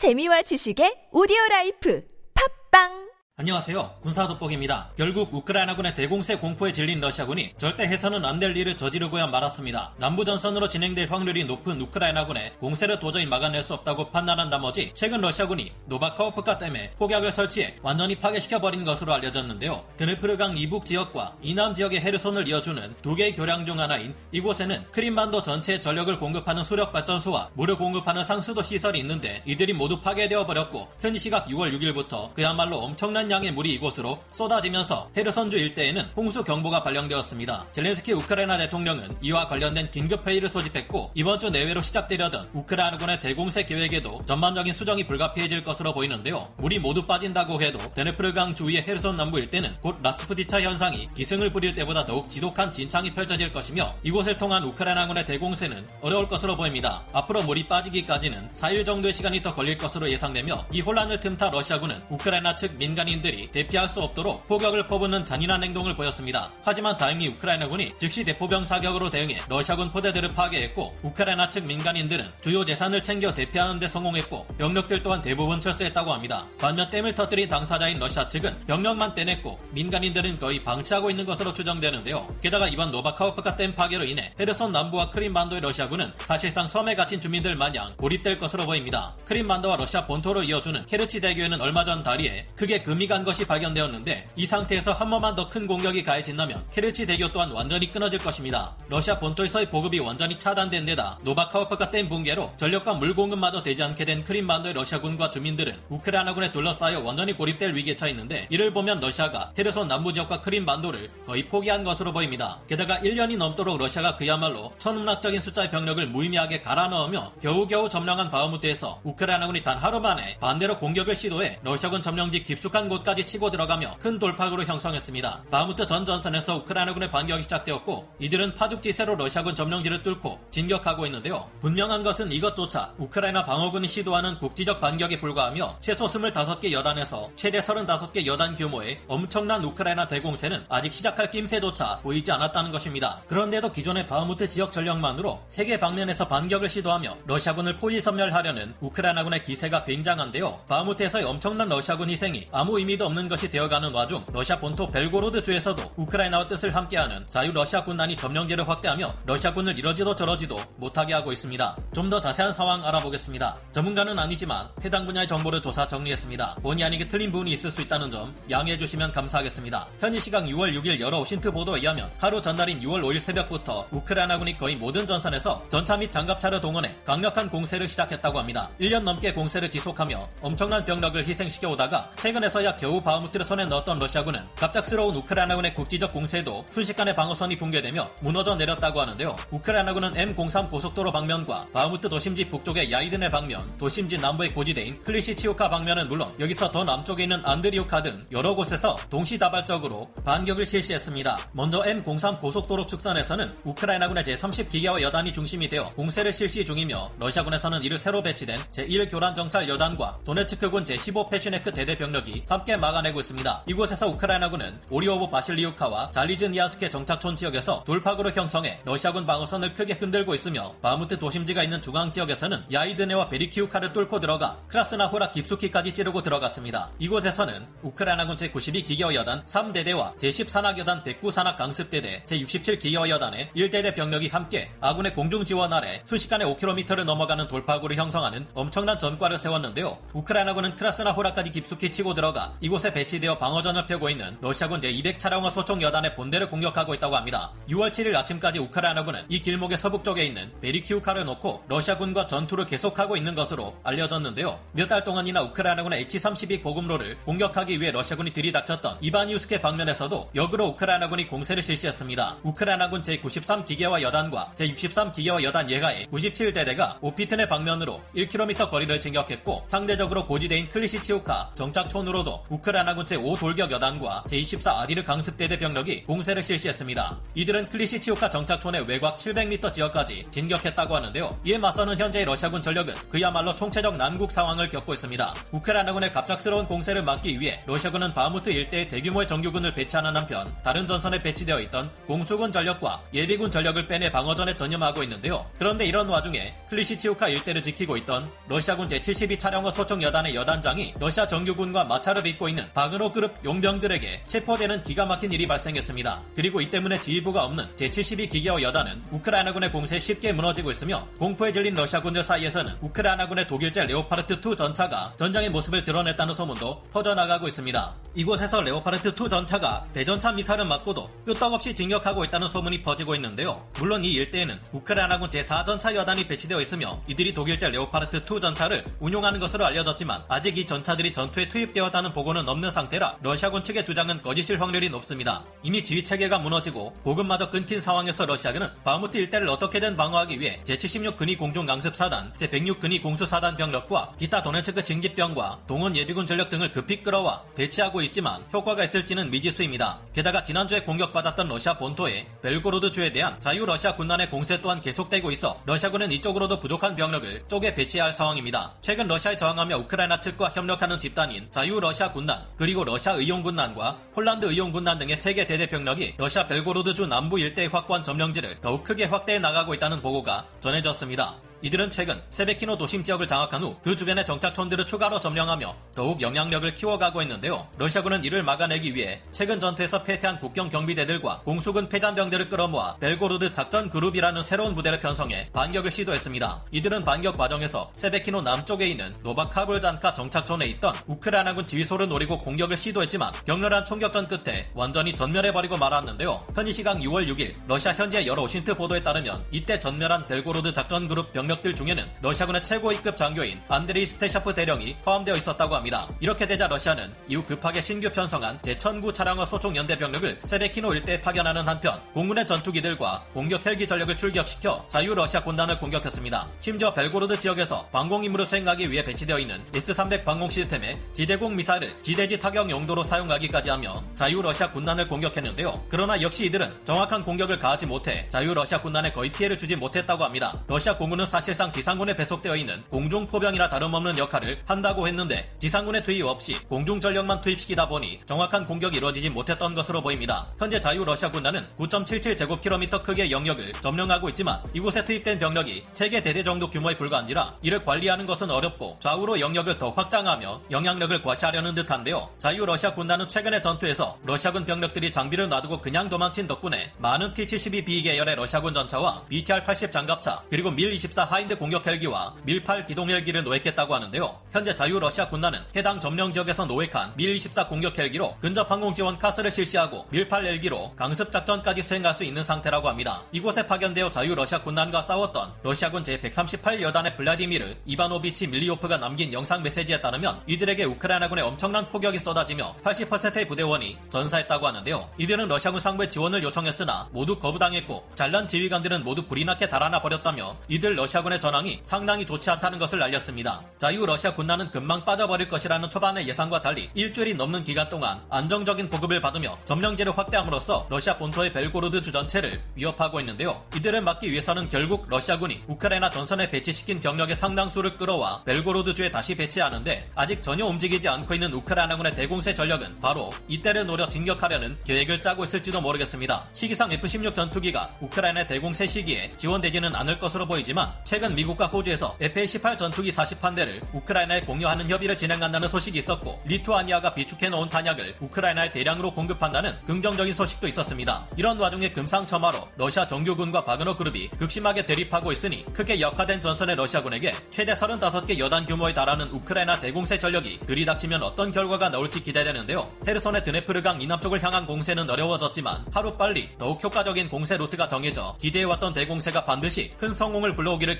재미와 지식의 오디오 라이프. 팟빵 안녕하세요. 군사 돋보기입니다. 결국 우크라이나군의 대공세 공포에 질린 러시아군이 절대 해서는 안 될 일을 저지르고야 말았습니다. 남부 전선으로 진행될 확률이 높은 우크라이나군의 공세를 도저히 막아낼 수 없다고 판단한 나머지 최근 러시아군이 노바카호프카 댐에 폭약을 설치해 완전히 파괴시켜 버린 것으로 알려졌는데요. 드네프르강 이북 지역과 이남 지역의 헤르손을 이어주는 두 개의 교량 중 하나인 이곳에는 크림반도 전체에 전력을 공급하는 수력 발전소와 물을 공급하는 상수도 시설이 있는데 이들이 모두 파괴되어 버렸고 현지 시각 6월 6일부터 그야말로 엄청난 양의 물이 이곳으로 쏟아지면서 헤르손주 일대에는 홍수 경보가 발령되었습니다. 젤렌스키 우크라이나 대통령은 이와 관련된 긴급 회의를 소집했고 이번 주 내외로 시작되려던 우크라이나군의 대공세 계획에도 전반적인 수정이 불가피해질 것으로 보이는데요. 물이 모두 빠진다고 해도 드네프르강 주위의 헤르손 남부 일대는 곧 라스푸티차 현상이 기승을 부릴 때보다 더욱 지독한 진창이 펼쳐질 것이며 이곳을 통한 우크라이나군의 대공세는 어려울 것으로 보입니다. 앞으로 물이 빠지기까지는 4일 정도의 시간이 더 걸릴 것으로 예상되며 이 혼란을 틈타 러시아군은 우크라이나 측 민간인 민간인들이 대피할 수 없도록 포격을 퍼붓는 잔인한 행동을 보였습니다. 하지만 다행히 우크라이나군이 즉시 대포병 사격으로 대응해 러시아군 포대들을 파괴했고 우크라이나 측 민간인들은 주요 재산을 챙겨 대피하는 데 성공했고 병력들 또한 대부분 철수했다고 합니다. 반면 댐을 터뜨린 당사자인 러시아 측은 병력만 빼냈고 민간인들은 거의 방치하고 있는 것으로 추정되는데요. 게다가 이번 노바카호프카 댐 파괴로 인해 헤르손 남부와 크림반도의 러시아군은 사실상 섬에 갇힌 주민들 마냥 고립될 것으로 보입니다. 크림반도와 러시아 본토를 이어주는 케르치 대교에는 얼마 전 다리에 크게 금 이간 것이 발견되었는데 이 상태에서 한 번만 더 큰 공격이 가해진다면 케르치 대교 또한 완전히 끊어질 것입니다. 러시아 본토에서의 보급이 완전히 차단된 데다 노바카호프카 댐 붕괴로 전력과 물 공급마저 되지 않게 된 크림반도의 러시아군과 주민들은 우크라이나군에 둘러싸여 완전히 고립될 위기에 처해 있는데 이를 보면 러시아가 헤르손 남부 지역과 크림반도를 거의 포기한 것으로 보입니다. 게다가 1년이 넘도록 러시아가 그야말로 천문학적인 숫자의 병력을 무의미하게 갈아 넣으며 겨우겨우 점령한 바흐무트에서 우크라이나군이 단 하루 만에 반대로 공격을 시도해 러시아군 점령지 깊숙한 곳 곳까지 치고 들어가며 큰 돌파구를 형성했습니다. 바흐무트 전 전선에서 우크라이나군의 반격이 시작되었고 이들은 파죽지세로 러시아군 점령지를 뚫고 진격하고 있는데요. 분명한 것은 이것조차 우크라이나 방어군이 시도하는 국지적 반격에 불과하며 최소 25개 여단에서 최대 35개 여단 규모의 엄청난 우크라이나 대공세는 아직 시작할 낌새조차 보이지 않았다는 것입니다. 그런데도 기존의 바흐무트 지역 전력만으로 세 개 방면에서 반격을 시도하며 러시아군을 포위 섬멸하려는 우크라이나군의 기세가 굉장한데요. 바흐무트에서의 엄청난 러시아군 희생이 아무 의미 의미도 없는 것이 되어가는 와중 러시아 본토 벨고로드 주에서도 우크라이나와 뜻을 함께하는 자유 러시아 군단이 점령지를 확대하며 러시아군을 이러지도 저러지도 못하게 하고 있습니다. 좀 더 자세한 상황 알아보겠습니다. 전문가는 아니지만 해당 분야의 정보를 조사 정리했습니다. 본의 아니게 틀린 부분이 있을 수 있다는 점 양해해 주시면 감사하겠습니다. 현지 시각 6월 6일 여러 OSINT 보도에 의하면 하루 전날인 6월 5일 새벽부터 우크라이나군이 거의 모든 전선에서 전차 및 장갑차를 동원해 강력한 공세를 시작했다고 합니다. 1년 넘게 공세를 지속하며 엄청난 병력을 희생시켜 오다가 최근에서야 겨우 바흐무트를 손에 넣었던 러시아군은 갑작스러운 우크라이나군의 국지적 공세에도 순식간에 방어선이 붕괴되며 무너져 내렸다고 하는데요. 우크라이나군은 M03 고속도로 방면과 바흐무트 도심지 북쪽의 야이든의 방면, 도심지 남부의 고지대인 클리시치우카 방면은 물론 여기서 더 남쪽에 있는 안드리우카 등 여러 곳에서 동시다발적으로 반격을 실시했습니다. 먼저 M03 고속도로 축선에서는 우크라이나군의 제30기계화 여단이 중심이 되어 공세를 실시 중이며 러시아군에서는 이를 새로 배치된 제1교란 정찰 여단과 도네츠크군 제15 패시네크 대대 병력이 함께 쉽게 막아내고 있습니다. 이곳에서 우크라이나군은 오리오브 바실리우카와 잘리즈니아스케 정착촌 지역에서 돌파구를 형성해 러시아군 방어선을 크게 흔들고 있으며 바무트 도심지가 있는 중앙 지역에서는 야이드네와 베리키우카를 뚫고 들어가 크라스나호라 깊숙이까지 찌르고 들어갔습니다. 이곳에서는 우크라이나군 제92 기계화 여단 3대대와 제10산악여단 109산악 강습대대 제67 기계화 여단의 1대대 병력이 함께 아군의 공중 지원 아래 순식간에 5km를 넘어가는 돌파구를 형성하는 엄청난 전과를 세웠는데요. 우크라이나군은 크라스나호라까지 깊숙이 치고 들어가 이곳에 배치되어 방어전을 펴고 있는 러시아군 제200차량화 소총 여단의 본대를 공격하고 있다고 합니다. 6월 7일 아침까지 우크라이나군은 이 길목의 서북쪽에 있는 베리키우카를 놓고 러시아군과 전투를 계속하고 있는 것으로 알려졌는데요. 몇 달 동안이나 우크라이나군의 H-32 보급로를 공격하기 위해 러시아군이 들이닥쳤던 이바니우스케 방면에서도 역으로 우크라이나군이 공세를 실시했습니다. 우크라이나군 제93 기계화 여단과 제63 기계화 여단 예하의 97대대가 오피튼의 방면으로 1km 거리를 진격했고 상대적으로 고지대인 클리시치우카 정착촌으로도 우크라이나군 제5돌격 여단과 제24 아디르 강습대대 병력이 공세를 실시했습니다. 이들은 클리시치오카 정착촌의 외곽 700m 지역까지 진격했다고 하는데요. 이에 맞서는 현재의 러시아군 전력은 그야말로 총체적 난국 상황을 겪고 있습니다. 우크라이나군의 갑작스러운 공세를 막기 위해 러시아군은 바무트 일대에 대규모의 정규군을 배치하는 한편 다른 전선에 배치되어 있던 공수군 전력과 예비군 전력을 빼내 방어전에 전념하고 있는데요. 그런데 이런 와중에 클리시치오카 일대를 지키고 있던 러시아군 제72 차량화 소총 여단의 여단장이 러시아 정규군과 마찰을 빚고 있는 바그너 그룹 용병들에게 체포되는 기가 막힌 일이 발생했습니다. 그리고 이 때문에 지휘부가 없는 제72 기계화 여단은 우크라이나군의 공세에 쉽게 무너지고 있으며 공포에 질린 러시아군들 사이에서는 우크라이나군의 독일제 레오파르트2 전차가 전장에 모습을 드러냈다는 소문도 퍼져나가고 있습니다. 이곳에서 레오파르트2 전차가 대전차 미사일을 맞고도 끄떡없이 진격하고 있다는 소문이 퍼지고 있는데요. 물론 이 일대에는 우크라이나군 제4전차 여단이 배치되어 있으며 이들이 독일제 레오파르트2 전차를 운용하는 것으로 알려졌지만 아직 이 전차들이 전투에 투입되었다는 보고는 없는 상태라 러시아군 측의 주장은 거짓일 확률이 높습니다. 이미 지휘 체계가 무너지고 보급마저 끊긴 상황에서 러시아군은 바무트 일대를 어떻게든 방어하기 위해 제76 근위 공중 강습 사단, 제106 근위 공수 사단 병력과 기타 도네츠크 징집병과 동원 예비군 전력 등을 급히 끌어와 배치하고 있지만 효과가 있을지는 미지수입니다. 게다가 지난주에 공격받았던 러시아 본토의 벨고로드 주에 대한 자유 러시아 군단의 공세 또한 계속되고 있어 러시아군은 이쪽으로도 부족한 병력을 쪼개 배치해야 할 상황입니다. 최근 러시아에 저항하며 우크라이나 측과 협력하는 집단인 자유 러시아 군단 그리고 러시아 의용군단과 폴란드 의용군단 등의 세 개 대대 병력이 러시아 벨고로드주 남부 일대에 확보한 점령지를 더욱 크게 확대해 나가고 있다는 보고가 전해졌습니다. 이들은 최근 세베키노 도심 지역을 장악한 후 그 주변의 정착촌들을 추가로 점령하며 더욱 영향력을 키워가고 있는데요. 러시아군은 이를 막아내기 위해 최근 전투에서 패퇴한 국경 경비대들과 공수군 패잔병들을 끌어모아 벨고르드 작전 그룹이라는 새로운 부대를 편성해 반격을 시도했습니다. 이들은 반격 과정에서 세베키노 남쪽에 있는 노바카불잔카 정착촌에 있던 우크라이나군 지휘소를 노리고 공격을 시도했지만 격렬한 총격전 끝에 완전히 전멸해버리고 말았는데요. 현지 시각 6월 6일 러시아 현지의 여러 OSINT 보도에 따르면 이때 전멸한 벨고르드 작전 그룹 병 병력들 중에는 러시아군의 최고위급 장교인 안드레이 스테샤프 대령이 포함되어 있었다고 합니다. 이렇게 되자 러시아는 이후 급하게 신규 편성한 제1009 차량화 소총 연대 병력을 세베키노 일대에 파견하는 한편 공군의 전투기들과 공격 헬기 전력을 출격시켜 자유 러시아 군단을 공격했습니다. 심지어 벨고로드 지역에서 방공 임무를 수행하기 위해 배치되어 있는 S-300 방공 시스템의 지대공 미사일을 지대지 타격 용도로 사용하기까지 하며 자유 러시아 군단을 공격했는데요. 그러나 역시 이들은 정확한 공격을 가하지 못해 자유 러시아 군단에 거의 피해를 주지 못했다고 합니다. 러시아 공군은 사실 상 지상군에 배속되어 있는 공중포병이나 다름없는 역할을 한다고 했는데 지상군의 투입 없이 공중 전력만 투입시키다 보니 정확한 공격이 이루어지지 못했던 것으로 보입니다. 현재 자유 러시아 군단은 9.77제곱킬로미터 크기의 영역을 점령하고 있지만 이곳에 투입된 병력이 3개 대대 정도 규모에 불과한지라 이를 관리하는 것은 어렵고 좌우로 영역을 더 확장하며 영향력을 과시하려는 듯한데요. 자유 러시아 군단은 최근의 전투에서 러시아군 병력들이 장비를 놔두고 그냥 도망친 덕분에 많은 T-72B 계열의 러시아군 전차와 BTR-80 장갑차 그리고 밀-24 하인드 공격 헬기와 밀8 기동 헬기를 노획했다고 하는데요. 현재 자유 러시아 군단은 해당 점령 지역에서 노획한 밀24 공격 헬기로 근접 항공 지원 CAS를 실시하고 밀8 헬기로 강습 작전까지 수행할 수 있는 상태라고 합니다. 이곳에 파견되어 자유 러시아 군단과 싸웠던 러시아군 제138 여단의 블라디미르 이바노비치 밀리오프가 남긴 영상 메시지에 따르면 이들에게 우크라이나군의 엄청난 포격이 쏟아지며 80%의 부대원이 전사했다고 하는데요. 이들은 러시아군 상부에 지원을 요청했으나 모두 거부당했고 잘난 지휘관들은 모두 불이 나게 달아나 버렸다며 이들 러시아 러시아군의 전황이 상당히 좋지 않다는 것을 알렸습니다. 자유 러시아 군단은 금방 빠져버릴 것이라는 초반의 예상과 달리 일주일이 넘는 기간 동안 안정적인 보급을 받으며 점령지를 확대함으로써 러시아 본토의 벨고로드 주 전체를 위협하고 있는데요. 이들을 막기 위해서는 결국 러시아군이 우크라이나 전선에 배치시킨 병력의 상당수를 끌어와 벨고로드 주에 다시 배치하는데 아직 전혀 움직이지 않고 있는 우크라이나군의 대공세 전력은 바로 이때를 노려 진격하려는 계획을 짜고 있을지도 모르겠습니다. 시기상 F-16 전투기가 우크라이나 대공세 시기에 지원되지는 않을 것으로 보이지만 최근 미국과 호주에서 FA-18 전투기 41대를 우크라이나에 공유하는 협의를 진행한다는 소식이 있었고 리투아니아가 비축해 놓은 탄약을 우크라이나에 대량으로 공급한다는 긍정적인 소식도 있었습니다. 이런 와중에 금상첨화로 러시아 정규군과 바그너 그룹이 극심하게 대립하고 있으니 크게 역화된 전선의 러시아군에게 최대 35개 여단 규모에 달하는 우크라이나 대공세 전력이 들이닥치면 어떤 결과가 나올지 기대되는데요. 헤르손의 드네프르강 이남 쪽을 향한 공세는 어려워졌지만 하루빨리 더욱 효과적인 공세 루트가 정해져 기대해왔던 대공세가 반드시 큰 성공을 불러오기를